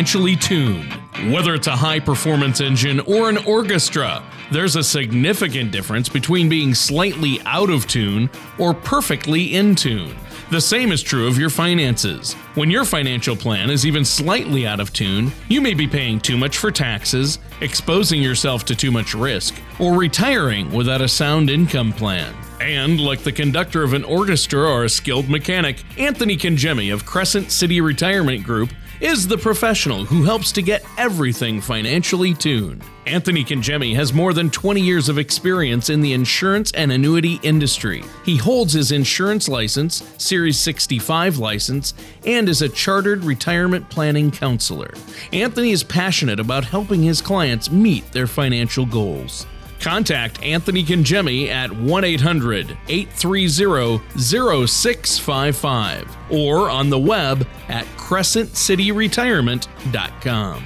financially tuned. Whether it's a high performance engine or an orchestra, there's a significant difference between being slightly out of tune or perfectly in tune. The same is true of your finances. When your financial plan is even slightly out of tune, you may be paying too much for taxes, exposing yourself to too much risk, or retiring without a sound income plan. And, like the conductor of an orchestra or a skilled mechanic, Anthony Congemi of Crescent City Retirement Group is the professional who helps to get everything financially tuned. Anthony Congemi has more than 20 years of experience in the insurance and annuity industry. He holds his insurance license, Series 65 license, and is a chartered retirement planning counselor. Anthony is passionate about helping his clients meet their financial goals. Contact Anthony Congemi at 1 800 830 0655 or on the web at crescentcityretirement.com.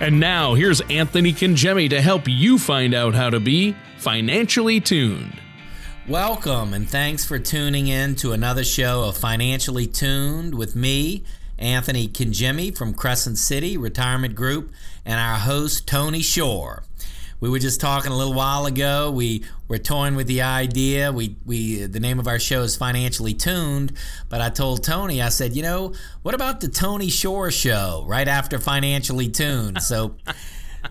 And now here's Anthony Congemi to help you find out how to be financially tuned. Welcome and thanks for tuning in to another show of Financially Tuned with me, Anthony Congemi from Crescent City Retirement Group, and our host, Tony Shore we were just talking a little while ago. We were toying with the idea. We we the name of our show is Financially Tuned, but I told Tony, I said, you know, what about the Tony Shore show right after Financially Tuned? So.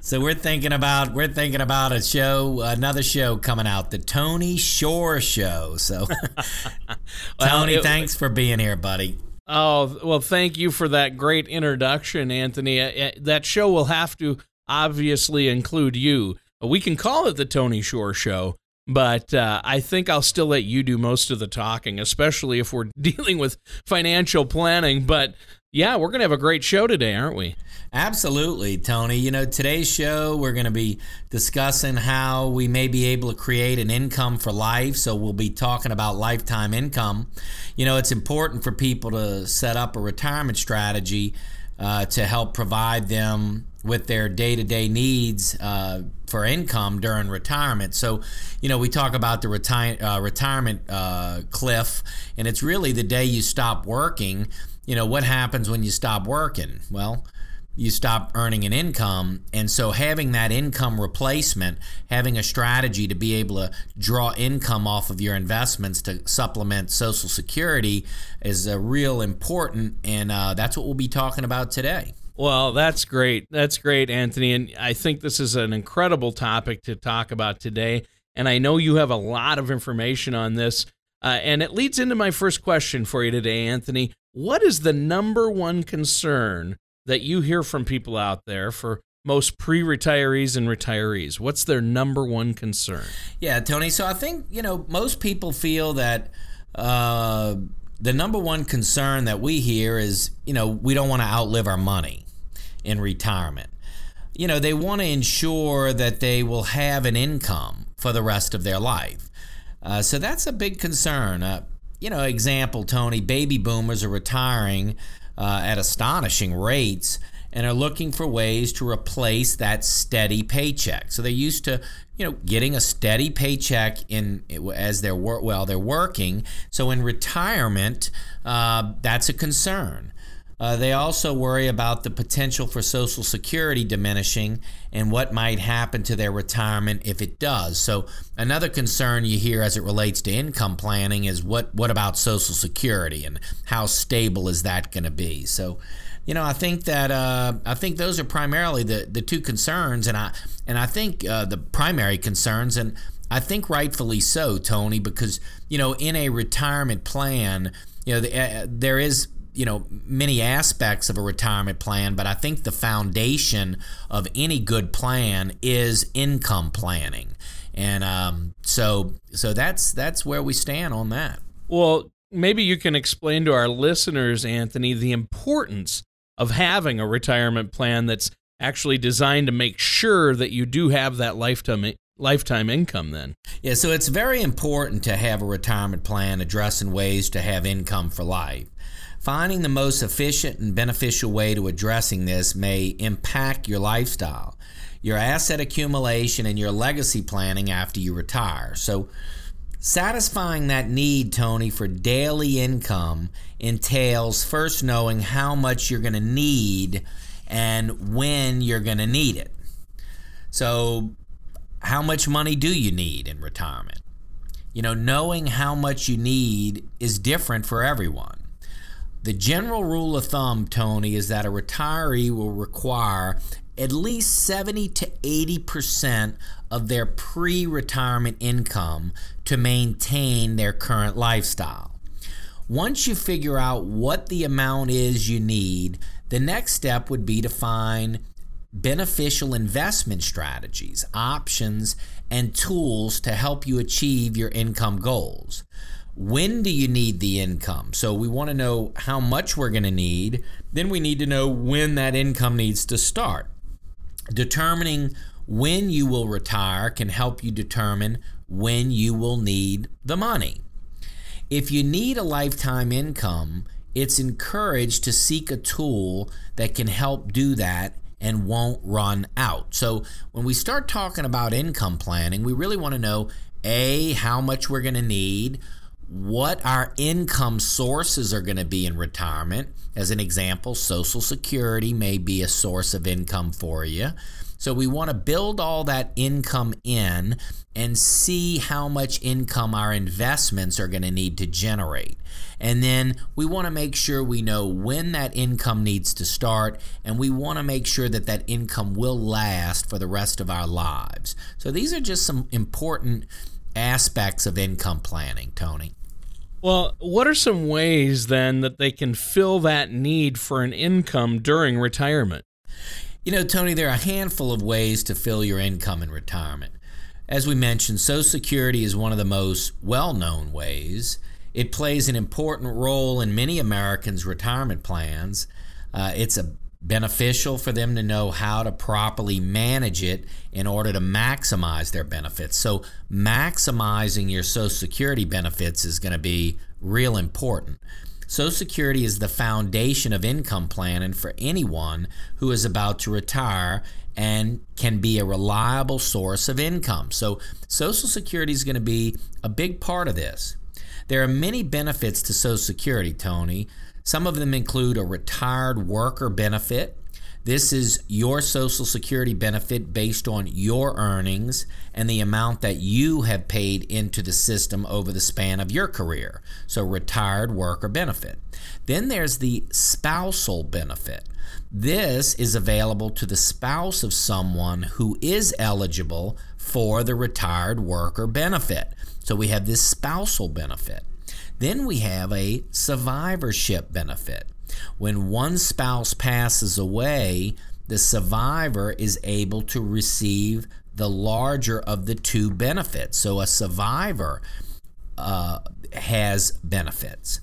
so we're thinking about we're thinking about a show, another show coming out, the Tony Shore Show. So, well, Tony, it, thanks for being here, buddy. Oh well, thank you for that great introduction, Anthony. Uh, uh, that show will have to obviously include you. We can call it the Tony Shore Show, but uh, I think I'll still let you do most of the talking, especially if we're dealing with financial planning. But yeah, we're going to have a great show today, aren't we? Absolutely, Tony. You know, today's show, we're going to be discussing how we may be able to create an income for life. So, we'll be talking about lifetime income. You know, it's important for people to set up a retirement strategy uh, to help provide them with their day-to-day needs uh, for income during retirement. So, you know, we talk about the reti- uh, retirement uh, cliff, and it's really the day you stop working. You know, what happens when you stop working? Well, you stop earning an income. And so, having that income replacement, having a strategy to be able to draw income off of your investments to supplement Social Security is a real important. And uh, that's what we'll be talking about today. Well, that's great. That's great, Anthony. And I think this is an incredible topic to talk about today. And I know you have a lot of information on this. Uh, and it leads into my first question for you today, Anthony. What is the number one concern that you hear from people out there for most pre retirees and retirees? What's their number one concern? Yeah, Tony. So I think, you know, most people feel that. Uh, the number one concern that we hear is, you know, we don't want to outlive our money in retirement. You know, they want to ensure that they will have an income for the rest of their life. Uh, so that's a big concern. Uh, you know, example, Tony, baby boomers are retiring uh, at astonishing rates and are looking for ways to replace that steady paycheck. So they're used to, you know, getting a steady paycheck in as they're well they're working. So in retirement, uh, that's a concern. Uh, they also worry about the potential for Social Security diminishing and what might happen to their retirement if it does. So, another concern you hear as it relates to income planning is what, what about Social Security and how stable is that going to be? So, you know, I think that uh, I think those are primarily the, the two concerns, and I and I think uh, the primary concerns, and I think rightfully so, Tony, because you know, in a retirement plan, you know, uh, there is you know many aspects of a retirement plan but i think the foundation of any good plan is income planning and um, so so that's that's where we stand on that well maybe you can explain to our listeners anthony the importance of having a retirement plan that's actually designed to make sure that you do have that lifetime lifetime income then. Yeah, so it's very important to have a retirement plan addressing ways to have income for life. Finding the most efficient and beneficial way to addressing this may impact your lifestyle, your asset accumulation, and your legacy planning after you retire. So, satisfying that need, Tony, for daily income entails first knowing how much you're going to need and when you're going to need it. So, how much money do you need in retirement? You know, knowing how much you need is different for everyone. The general rule of thumb, Tony, is that a retiree will require at least 70 to 80% of their pre retirement income to maintain their current lifestyle. Once you figure out what the amount is you need, the next step would be to find beneficial investment strategies, options, and tools to help you achieve your income goals. When do you need the income? So we want to know how much we're going to need. Then we need to know when that income needs to start. Determining when you will retire can help you determine when you will need the money. If you need a lifetime income, it's encouraged to seek a tool that can help do that and won't run out. So, when we start talking about income planning, we really want to know A, how much we're going to need, what our income sources are going to be in retirement. As an example, Social Security may be a source of income for you. So we want to build all that income in and see how much income our investments are going to need to generate. And then we want to make sure we know when that income needs to start, and we want to make sure that that income will last for the rest of our lives. So these are just some important aspects of income planning, Tony. Well, what are some ways then that they can fill that need for an income during retirement? You know, Tony, there are a handful of ways to fill your income in retirement. As we mentioned, Social Security is one of the most well known ways. It plays an important role in many Americans' retirement plans. Uh, it's a beneficial for them to know how to properly manage it in order to maximize their benefits. So, maximizing your Social Security benefits is going to be real important. Social Security is the foundation of income planning for anyone who is about to retire and can be a reliable source of income. So, Social Security is going to be a big part of this. There are many benefits to Social Security, Tony. Some of them include a retired worker benefit, this is your Social Security benefit based on your earnings and the amount that you have paid into the system over the span of your career. So, retired worker benefit. Then there's the spousal benefit. This is available to the spouse of someone who is eligible for the retired worker benefit. So, we have this spousal benefit. Then we have a survivorship benefit. When one spouse passes away, the survivor is able to receive the larger of the two benefits. So a survivor uh, has benefits.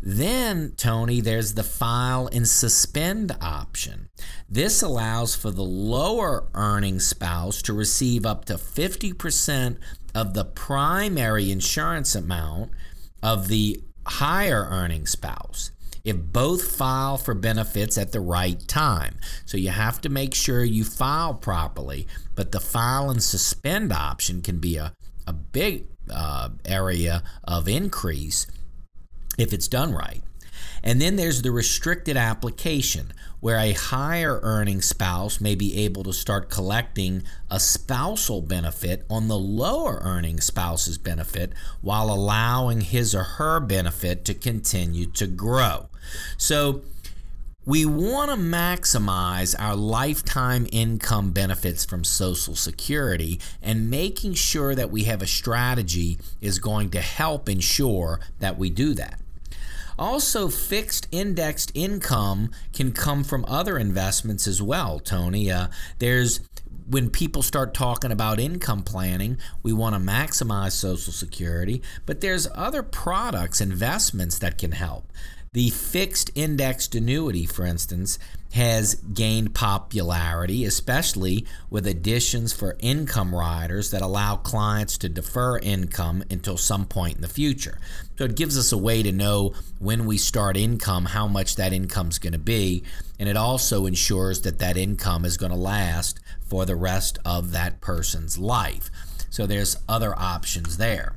Then, Tony, there's the file and suspend option. This allows for the lower earning spouse to receive up to 50% of the primary insurance amount of the higher earning spouse if both file for benefits at the right time. So you have to make sure you file properly, but the file and suspend option can be a, a big uh, area of increase if it's done right. And then there's the restricted application, where a higher earning spouse may be able to start collecting a spousal benefit on the lower earning spouse's benefit while allowing his or her benefit to continue to grow. So, we want to maximize our lifetime income benefits from Social Security, and making sure that we have a strategy is going to help ensure that we do that. Also, fixed indexed income can come from other investments as well, Tony. Uh, there's when people start talking about income planning, we want to maximize Social Security, but there's other products, investments that can help. The fixed indexed annuity, for instance, has gained popularity, especially with additions for income riders that allow clients to defer income until some point in the future. So it gives us a way to know when we start income how much that income is going to be, and it also ensures that that income is going to last for the rest of that person's life. So there's other options there.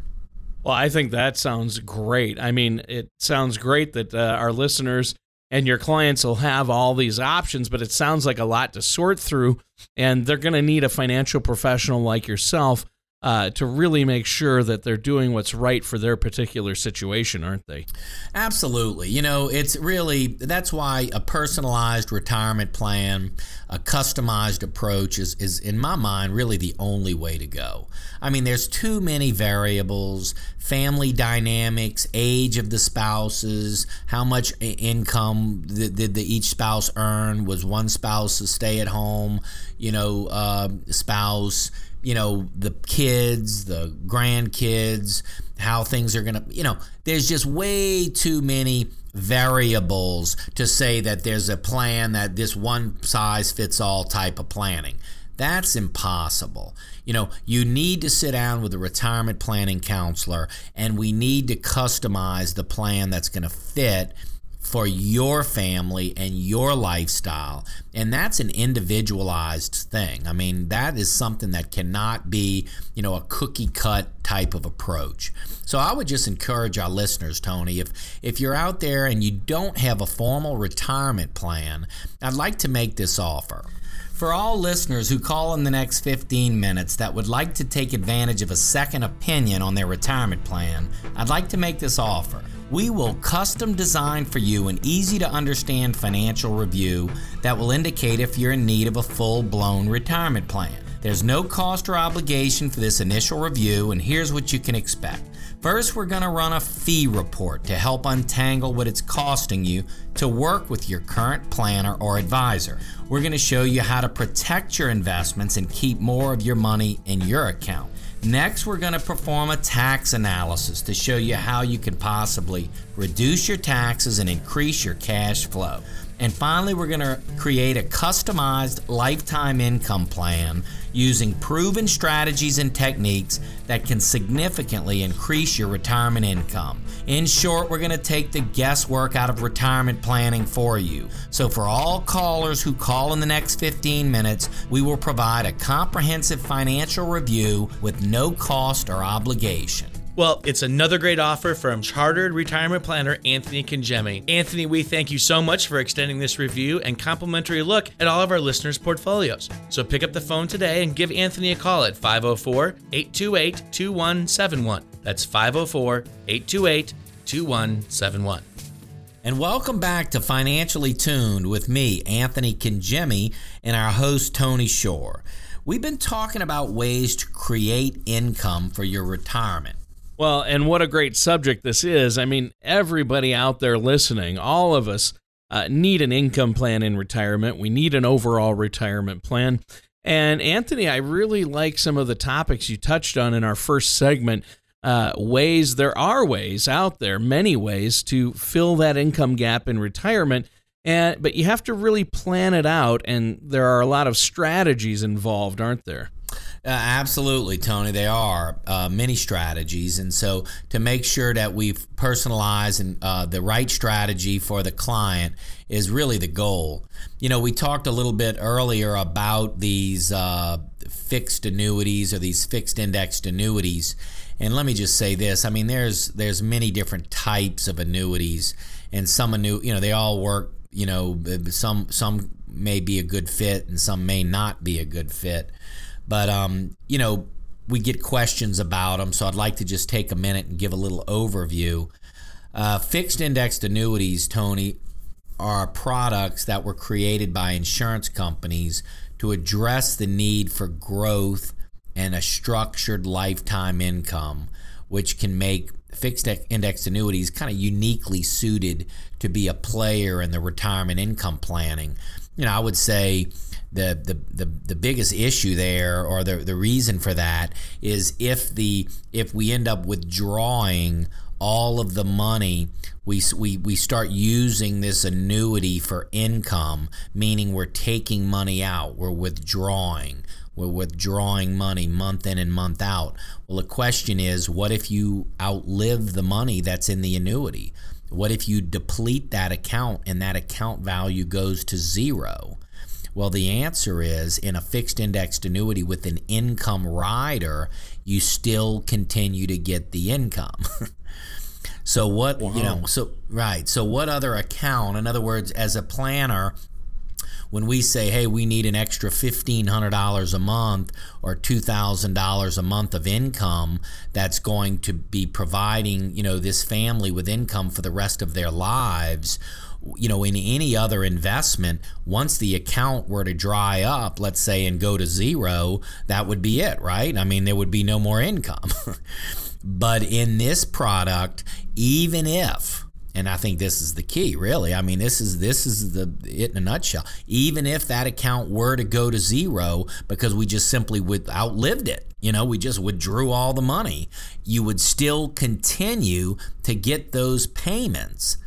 Well, I think that sounds great. I mean, it sounds great that uh, our listeners and your clients will have all these options, but it sounds like a lot to sort through. And they're going to need a financial professional like yourself uh, to really make sure that they're doing what's right for their particular situation, aren't they? Absolutely. You know, it's really that's why a personalized retirement plan, a customized approach is, is in my mind, really the only way to go. I mean, there's too many variables family dynamics, age of the spouses, how much income did, did the, each spouse earn? Was one spouse a stay at home, you know, uh, spouse? You know, the kids, the grandkids, how things are going to, you know, there's just way too many variables to say that there's a plan that this one size fits all type of planning. That's impossible. You know, you need to sit down with a retirement planning counselor and we need to customize the plan that's going to fit for your family and your lifestyle. And that's an individualized thing. I mean, that is something that cannot be, you know, a cookie cut type of approach. So I would just encourage our listeners, Tony, if if you're out there and you don't have a formal retirement plan, I'd like to make this offer. For all listeners who call in the next 15 minutes that would like to take advantage of a second opinion on their retirement plan, I'd like to make this offer. We will custom design for you an easy to understand financial review that will indicate if you're in need of a full blown retirement plan. There's no cost or obligation for this initial review, and here's what you can expect. First, we're going to run a fee report to help untangle what it's costing you to work with your current planner or advisor. We're going to show you how to protect your investments and keep more of your money in your account. Next, we're going to perform a tax analysis to show you how you can possibly reduce your taxes and increase your cash flow. And finally, we're going to create a customized lifetime income plan using proven strategies and techniques that can significantly increase your retirement income. In short, we're going to take the guesswork out of retirement planning for you. So, for all callers who call in the next 15 minutes, we will provide a comprehensive financial review with no cost or obligation. Well, it's another great offer from Chartered Retirement Planner Anthony Congemi. Anthony, we thank you so much for extending this review and complimentary look at all of our listeners' portfolios. So pick up the phone today and give Anthony a call at 504 828 2171. That's 504 828 2171. And welcome back to Financially Tuned with me, Anthony Congemi, and our host, Tony Shore. We've been talking about ways to create income for your retirement. Well, and what a great subject this is. I mean, everybody out there listening, all of us uh, need an income plan in retirement. We need an overall retirement plan. And Anthony, I really like some of the topics you touched on in our first segment. Uh, ways, there are ways out there, many ways to fill that income gap in retirement. And, but you have to really plan it out, and there are a lot of strategies involved, aren't there? Uh, absolutely, Tony. They are uh, many strategies, and so to make sure that we personalize and uh, the right strategy for the client is really the goal. You know, we talked a little bit earlier about these uh, fixed annuities or these fixed indexed annuities, and let me just say this: I mean, there's there's many different types of annuities, and some annu you know they all work. You know, some some may be a good fit, and some may not be a good fit. But um, you know, we get questions about them, so I'd like to just take a minute and give a little overview. Uh, fixed indexed annuities, Tony, are products that were created by insurance companies to address the need for growth and a structured lifetime income, which can make fixed indexed annuities kind of uniquely suited to be a player in the retirement income planning. You know, I would say the, the, the, the biggest issue there or the, the reason for that is if the if we end up withdrawing all of the money we, we, we start using this annuity for income meaning we're taking money out we're withdrawing we're withdrawing money month in and month out. Well the question is what if you outlive the money that's in the annuity what if you deplete that account and that account value goes to zero well, the answer is in a fixed indexed annuity with an income rider, you still continue to get the income. So what you know? So right. So what other account? In other words, as a planner, when we say, hey, we need an extra $1,500 a month or $2,000 a month of income that's going to be providing, you know, this family with income for the rest of their lives, you know, in any other investment, once the account were to dry up, let's say, and go to zero, that would be it, right? I mean, there would be no more income. but in this product, even if and I think this is the key, really. I mean, this is this is the it in a nutshell. Even if that account were to go to zero because we just simply would outlived it, you know, we just withdrew all the money, you would still continue to get those payments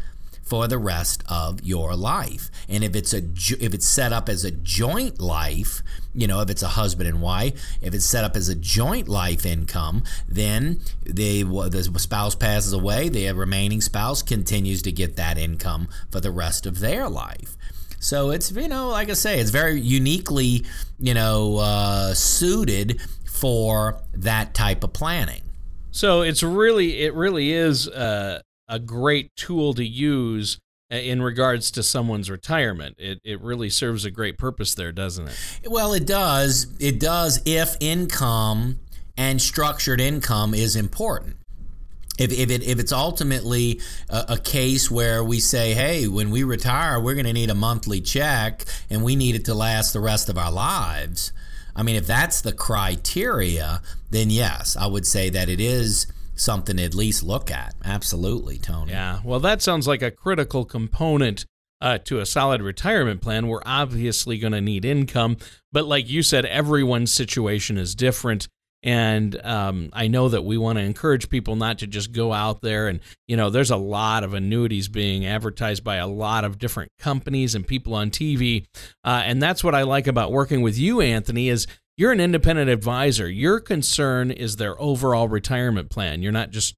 for the rest of your life. And if it's a if it's set up as a joint life, you know, if it's a husband and wife, if it's set up as a joint life income, then they the spouse passes away, the remaining spouse continues to get that income for the rest of their life. So it's you know, like I say, it's very uniquely you know uh, suited for that type of planning. So it's really it really is uh, a great tool to use uh, in regards to someone's retirement. It, it really serves a great purpose there, doesn't it? Well, it does. It does if income and structured income is important. If, if, it, if it's ultimately a, a case where we say, hey, when we retire, we're going to need a monthly check and we need it to last the rest of our lives. I mean, if that's the criteria, then yes, I would say that it is something to at least look at. Absolutely, Tony. Yeah. Well, that sounds like a critical component uh, to a solid retirement plan. We're obviously going to need income, but like you said, everyone's situation is different. And um, I know that we want to encourage people not to just go out there and, you know, there's a lot of annuities being advertised by a lot of different companies and people on TV. Uh, and that's what I like about working with you, Anthony, is you're an independent advisor. Your concern is their overall retirement plan. You're not just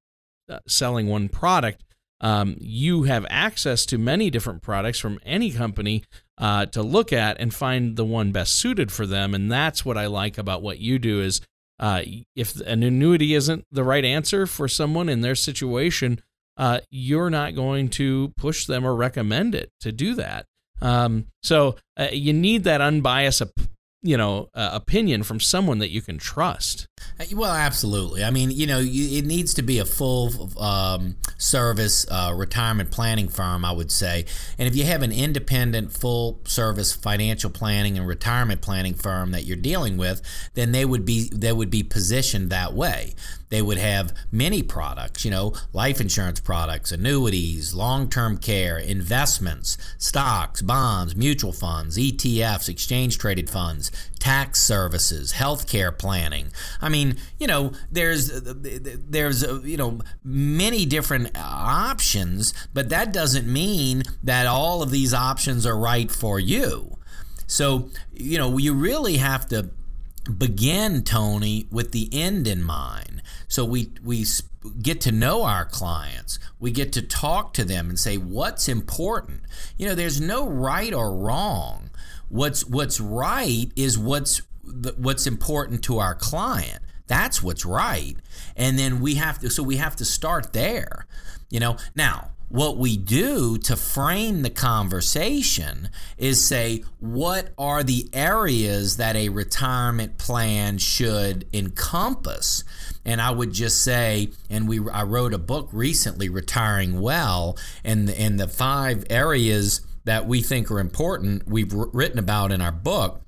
uh, selling one product. Um, you have access to many different products from any company uh, to look at and find the one best suited for them. And that's what I like about what you do is uh, if an annuity isn't the right answer for someone in their situation, uh, you're not going to push them or recommend it to do that. Um, so uh, you need that unbiased you know uh, opinion from someone that you can trust. Uh, well absolutely. I mean you know it needs to be a full um, service uh, retirement planning firm i would say. And if you have an independent full service financial planning and retirement planning firm that you're dealing with then they would be they would be positioned that way they would have many products, you know, life insurance products, annuities, long term care, investments, stocks, bonds, mutual funds, ETFs, exchange traded funds, tax services, healthcare planning. I mean, you know, there's there's you know many different options, but that doesn't mean that all of these options are right for you. So, you know, you really have to begin Tony with the end in mind. So we we get to know our clients. We get to talk to them and say what's important. You know, there's no right or wrong. What's what's right is what's what's important to our client. That's what's right. And then we have to so we have to start there. You know, now what we do to frame the conversation is say, what are the areas that a retirement plan should encompass? And I would just say, and we I wrote a book recently, Retiring Well, and and the five areas that we think are important we've written about in our book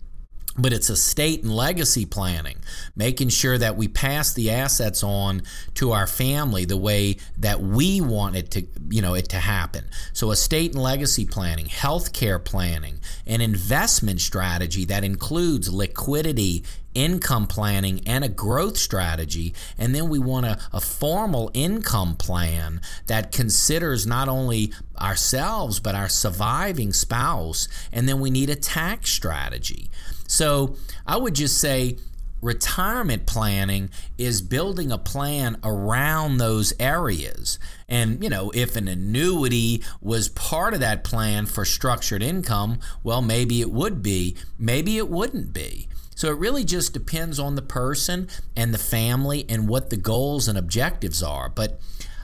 but it's estate and legacy planning, making sure that we pass the assets on to our family the way that we want it to, you know, it to happen. So estate and legacy planning, healthcare planning, an investment strategy that includes liquidity, income planning, and a growth strategy. And then we want a, a formal income plan that considers not only ourselves, but our surviving spouse. And then we need a tax strategy. So I would just say retirement planning is building a plan around those areas. And, you know, if an annuity was part of that plan for structured income, well, maybe it would be, maybe it wouldn't be. So it really just depends on the person and the family and what the goals and objectives are. But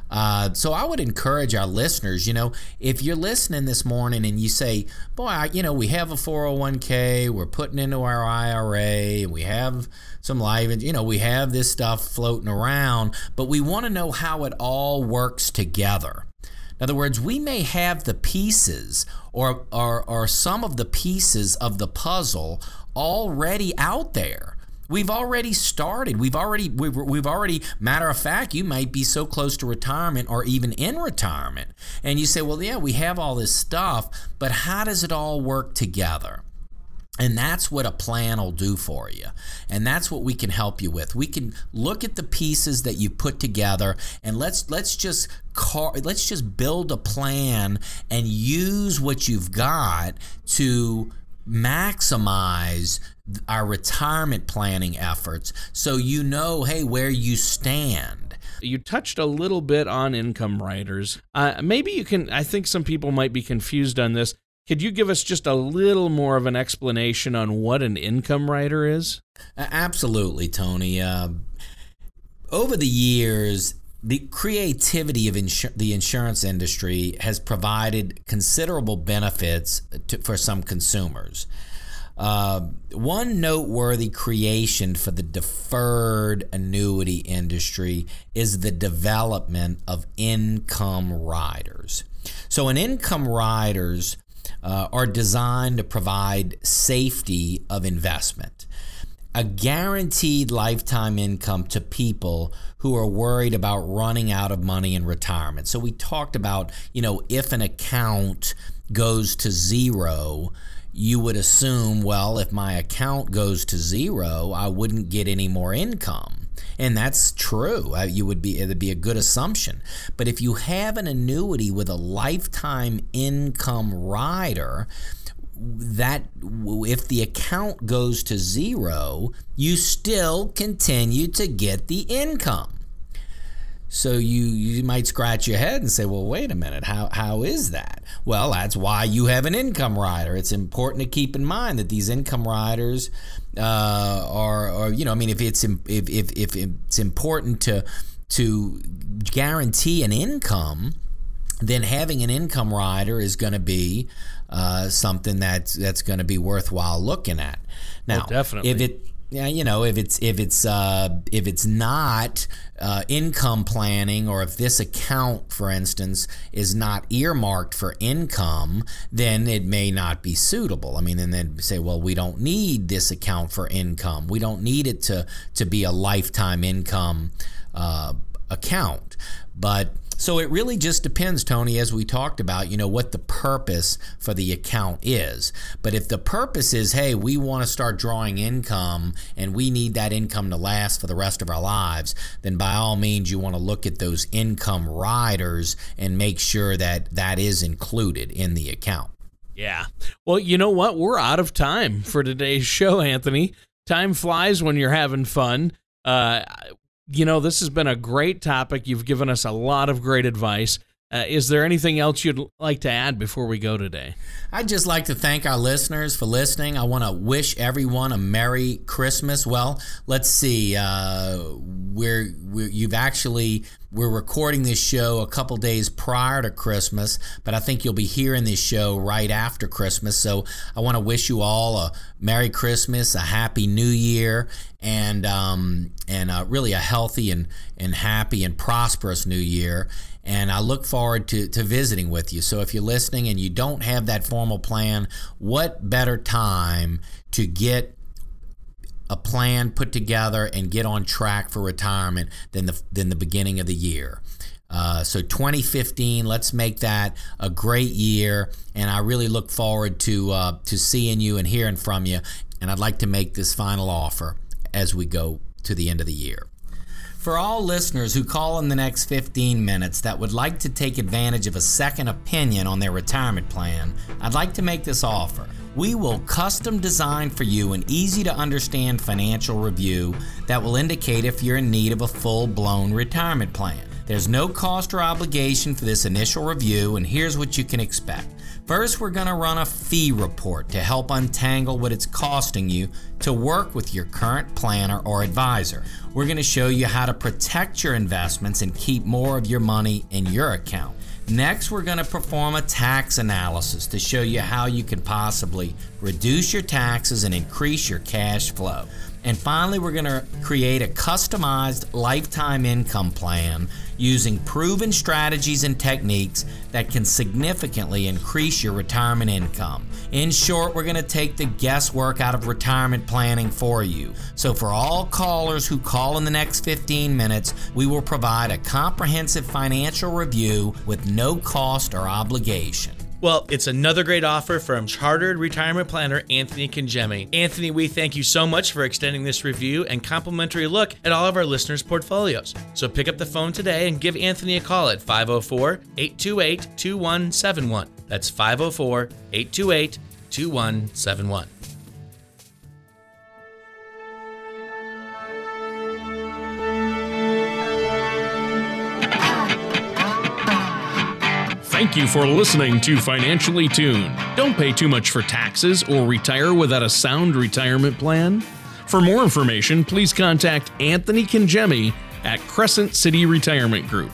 Uh, so I would encourage our listeners, you know, if you're listening this morning and you say, boy, I, you know, we have a 401k, we're putting into our IRA, we have some life, you know, we have this stuff floating around, but we want to know how it all works together. In other words, we may have the pieces or, or, or some of the pieces of the puzzle already out there We've already started. We've already we've, we've already matter of fact, you might be so close to retirement or even in retirement. And you say, "Well, yeah, we have all this stuff, but how does it all work together?" And that's what a plan will do for you. And that's what we can help you with. We can look at the pieces that you put together and let's let's just car, let's just build a plan and use what you've got to maximize our retirement planning efforts so you know, hey, where you stand. You touched a little bit on income riders. Uh, maybe you can, I think some people might be confused on this. Could you give us just a little more of an explanation on what an income rider is? Absolutely, Tony. Uh, over the years, the creativity of insur- the insurance industry has provided considerable benefits to, for some consumers. Uh, one noteworthy creation for the deferred annuity industry is the development of income riders. So, an income riders uh, are designed to provide safety of investment, a guaranteed lifetime income to people who are worried about running out of money in retirement. So, we talked about, you know, if an account goes to zero, you would assume, well, if my account goes to zero, I wouldn't get any more income. And that's true. Uh, you would be it'd be a good assumption. But if you have an annuity with a lifetime income rider, that if the account goes to zero, you still continue to get the income. So you you might scratch your head and say, "Well, wait a minute. How how is that?" Well, that's why you have an income rider. It's important to keep in mind that these income riders uh, are, are, you know, I mean, if it's if, if if it's important to to guarantee an income, then having an income rider is going to be uh, something that's that's going to be worthwhile looking at. Now, well, definitely, if it yeah, you know, if it's if it's uh, if it's not uh, income planning, or if this account, for instance, is not earmarked for income, then it may not be suitable. I mean, and then say, well, we don't need this account for income. We don't need it to to be a lifetime income uh, account. But so it really just depends, Tony, as we talked about, you know, what the purpose for the account is. But if the purpose is, hey, we want to start drawing income and we need that income to last for the rest of our lives, then by all means, you want to look at those income riders and make sure that that is included in the account. Yeah. Well, you know what? We're out of time for today's show, Anthony. Time flies when you're having fun. Uh, you know, this has been a great topic. You've given us a lot of great advice. Uh, is there anything else you'd like to add before we go today? I'd just like to thank our listeners for listening. I want to wish everyone a Merry Christmas. Well, let's see. Uh, we're, we're you've actually we're recording this show a couple days prior to Christmas, but I think you'll be hearing this show right after Christmas. So I want to wish you all a Merry Christmas, a Happy New Year, and um, and uh, really a healthy and and happy and prosperous New Year. And I look forward to, to visiting with you. So if you're listening and you don't have that formal plan, what better time to get a plan put together and get on track for retirement than the than the beginning of the year. Uh, so 2015, let's make that a great year, and I really look forward to uh, to seeing you and hearing from you. And I'd like to make this final offer as we go to the end of the year. For all listeners who call in the next 15 minutes that would like to take advantage of a second opinion on their retirement plan, I'd like to make this offer. We will custom design for you an easy to understand financial review that will indicate if you're in need of a full blown retirement plan. There's no cost or obligation for this initial review, and here's what you can expect. First, we're going to run a fee report to help untangle what it's costing you to work with your current planner or advisor. We're going to show you how to protect your investments and keep more of your money in your account. Next, we're going to perform a tax analysis to show you how you can possibly reduce your taxes and increase your cash flow. And finally, we're going to create a customized lifetime income plan using proven strategies and techniques that can significantly increase your retirement income. In short, we're going to take the guesswork out of retirement planning for you. So, for all callers who call in the next 15 minutes, we will provide a comprehensive financial review with no cost or obligation. Well, it's another great offer from Chartered Retirement Planner Anthony Congemi. Anthony, we thank you so much for extending this review and complimentary look at all of our listeners' portfolios. So pick up the phone today and give Anthony a call at 504 828 2171. That's 504 828 2171. Thank you for listening to Financially Tuned. Don't pay too much for taxes or retire without a sound retirement plan. For more information, please contact Anthony Congemi at Crescent City Retirement Group.